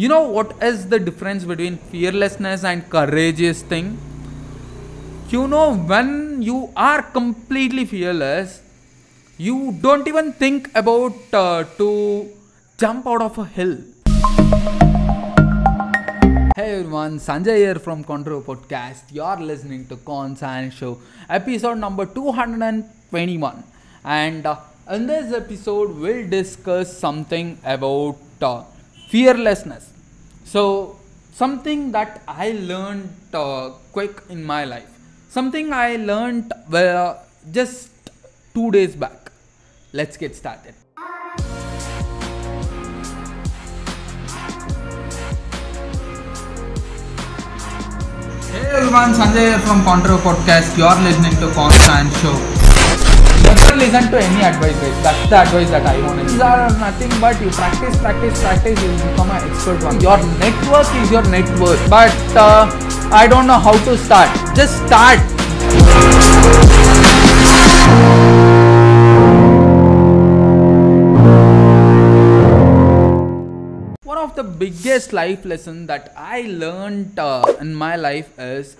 You know what is the difference between fearlessness and courageous thing? You know, when you are completely fearless, you don't even think about uh, to jump out of a hill. Hey everyone, Sanjay here from Control Podcast. You're listening to Con Science Show, episode number 221. And uh, in this episode, we'll discuss something about uh, fearlessness. So, something that I learned uh, quick in my life. Something I learned uh, just two days back. Let's get started. Hey everyone, Sanjay from Control Podcast. You're listening to Constant Show. Never listen to any advice, guys. That's the advice that I want. These are nothing but you practice, practice, practice. You become an expert one. Your network is your net worth. But uh, I don't know how to start. Just start. One of the biggest life lesson that I learned uh, in my life is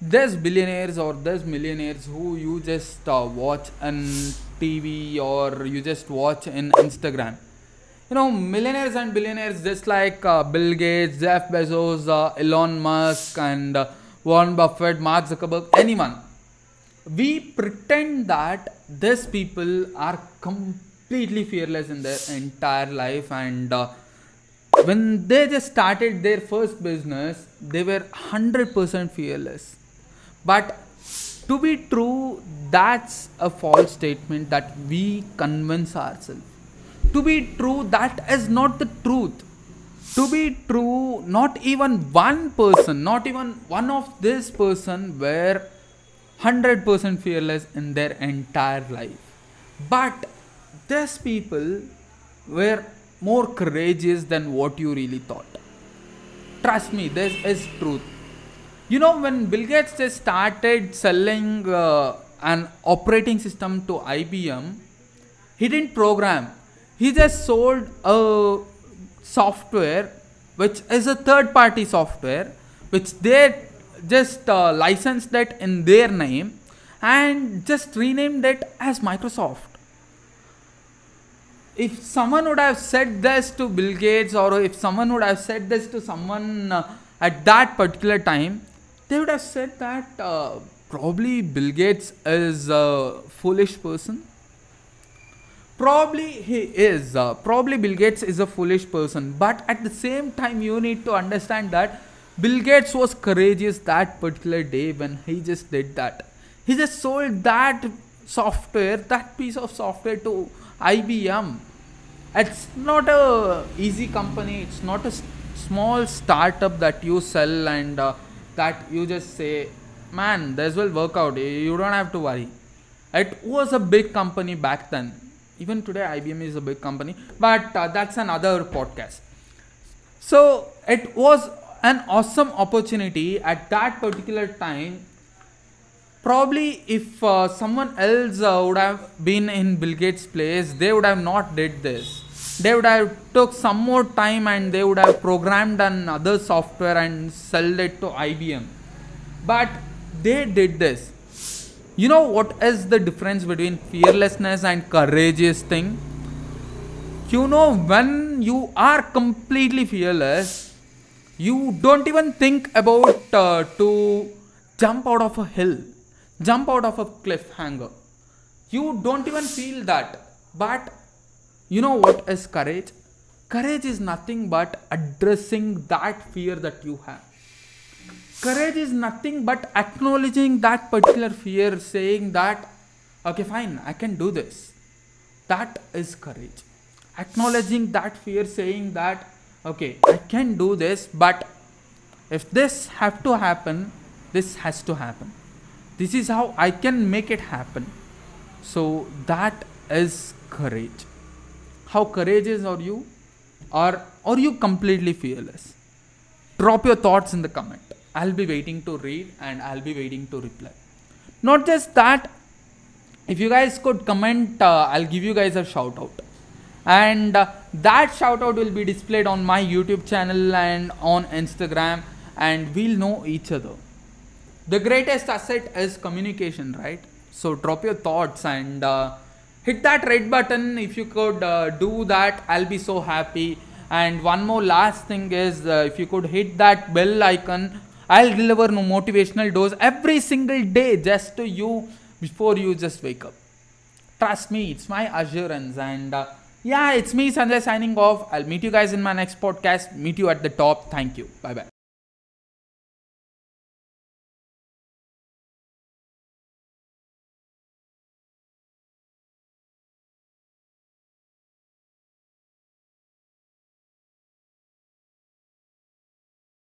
there's billionaires or there's millionaires who you just uh, watch on TV or you just watch in Instagram. You know, millionaires and billionaires just like uh, Bill Gates, Jeff Bezos, uh, Elon Musk, and uh, Warren Buffett, Mark Zuckerberg, anyone. We pretend that these people are completely fearless in their entire life and uh, when they just started their first business, they were 100% fearless. But to be true, that's a false statement that we convince ourselves. To be true, that is not the truth. To be true, not even one person, not even one of this person were 100% fearless in their entire life. But these people were more courageous than what you really thought. Trust me, this is truth. You know, when Bill Gates just started selling uh, an operating system to IBM, he didn't program. He just sold a software which is a third party software which they just uh, licensed it in their name and just renamed it as Microsoft if someone would have said this to Bill Gates or if someone would have said this to someone uh, at that particular time, they would have said that uh, probably Bill Gates is a foolish person. Probably he is. Uh, probably Bill Gates is a foolish person. But at the same time, you need to understand that Bill Gates was courageous that particular day when he just did that. He just sold that software, that piece of software to IBM. It's not a easy company. It's not a small startup that you sell and uh, that you just say, man, this will work out. You don't have to worry. It was a big company back then. Even today, IBM is a big company, but uh, that's another podcast. So it was an awesome opportunity at that particular time probably if uh, someone else uh, would have been in bill gates place they would have not did this they would have took some more time and they would have programmed another software and sold it to ibm but they did this. You know what is the difference between fearlessness and courageous thing? You know when you are completely fearless you don't even think about uh, to jump out of a hill jump out of a cliffhanger. You don't even feel that. But you know what is courage? Courage is nothing but addressing that fear that you have. Courage is nothing but acknowledging that particular fear saying that okay fine i can do this. That is courage. Acknowledging that fear saying that okay i can do this but if this have to happen this has to happen. This is how i can make it happen. So that is courage how courageous are you? Or are you completely fearless? Drop your thoughts in the comment. I'll be waiting to read and i'll be waiting to reply. Not just that if you guys could comment uh, i'll give you guys a shout out. And uh, that shout out will be displayed on my youtube channel and on instagram and we'll know each other. The greatest asset is communication right? So drop your thoughts and uh, hit that red button. If you could uh, do that i'll be so happy. And one more last thing is uh, if you could hit that bell icon i'll deliver motivational dose every single day just to you before you just wake up. Trust me it's my assurance. And uh, yeah it's me sanjay signing off. I'll meet you guys in my next podcast. Meet you at the top. Thank you. Bye bye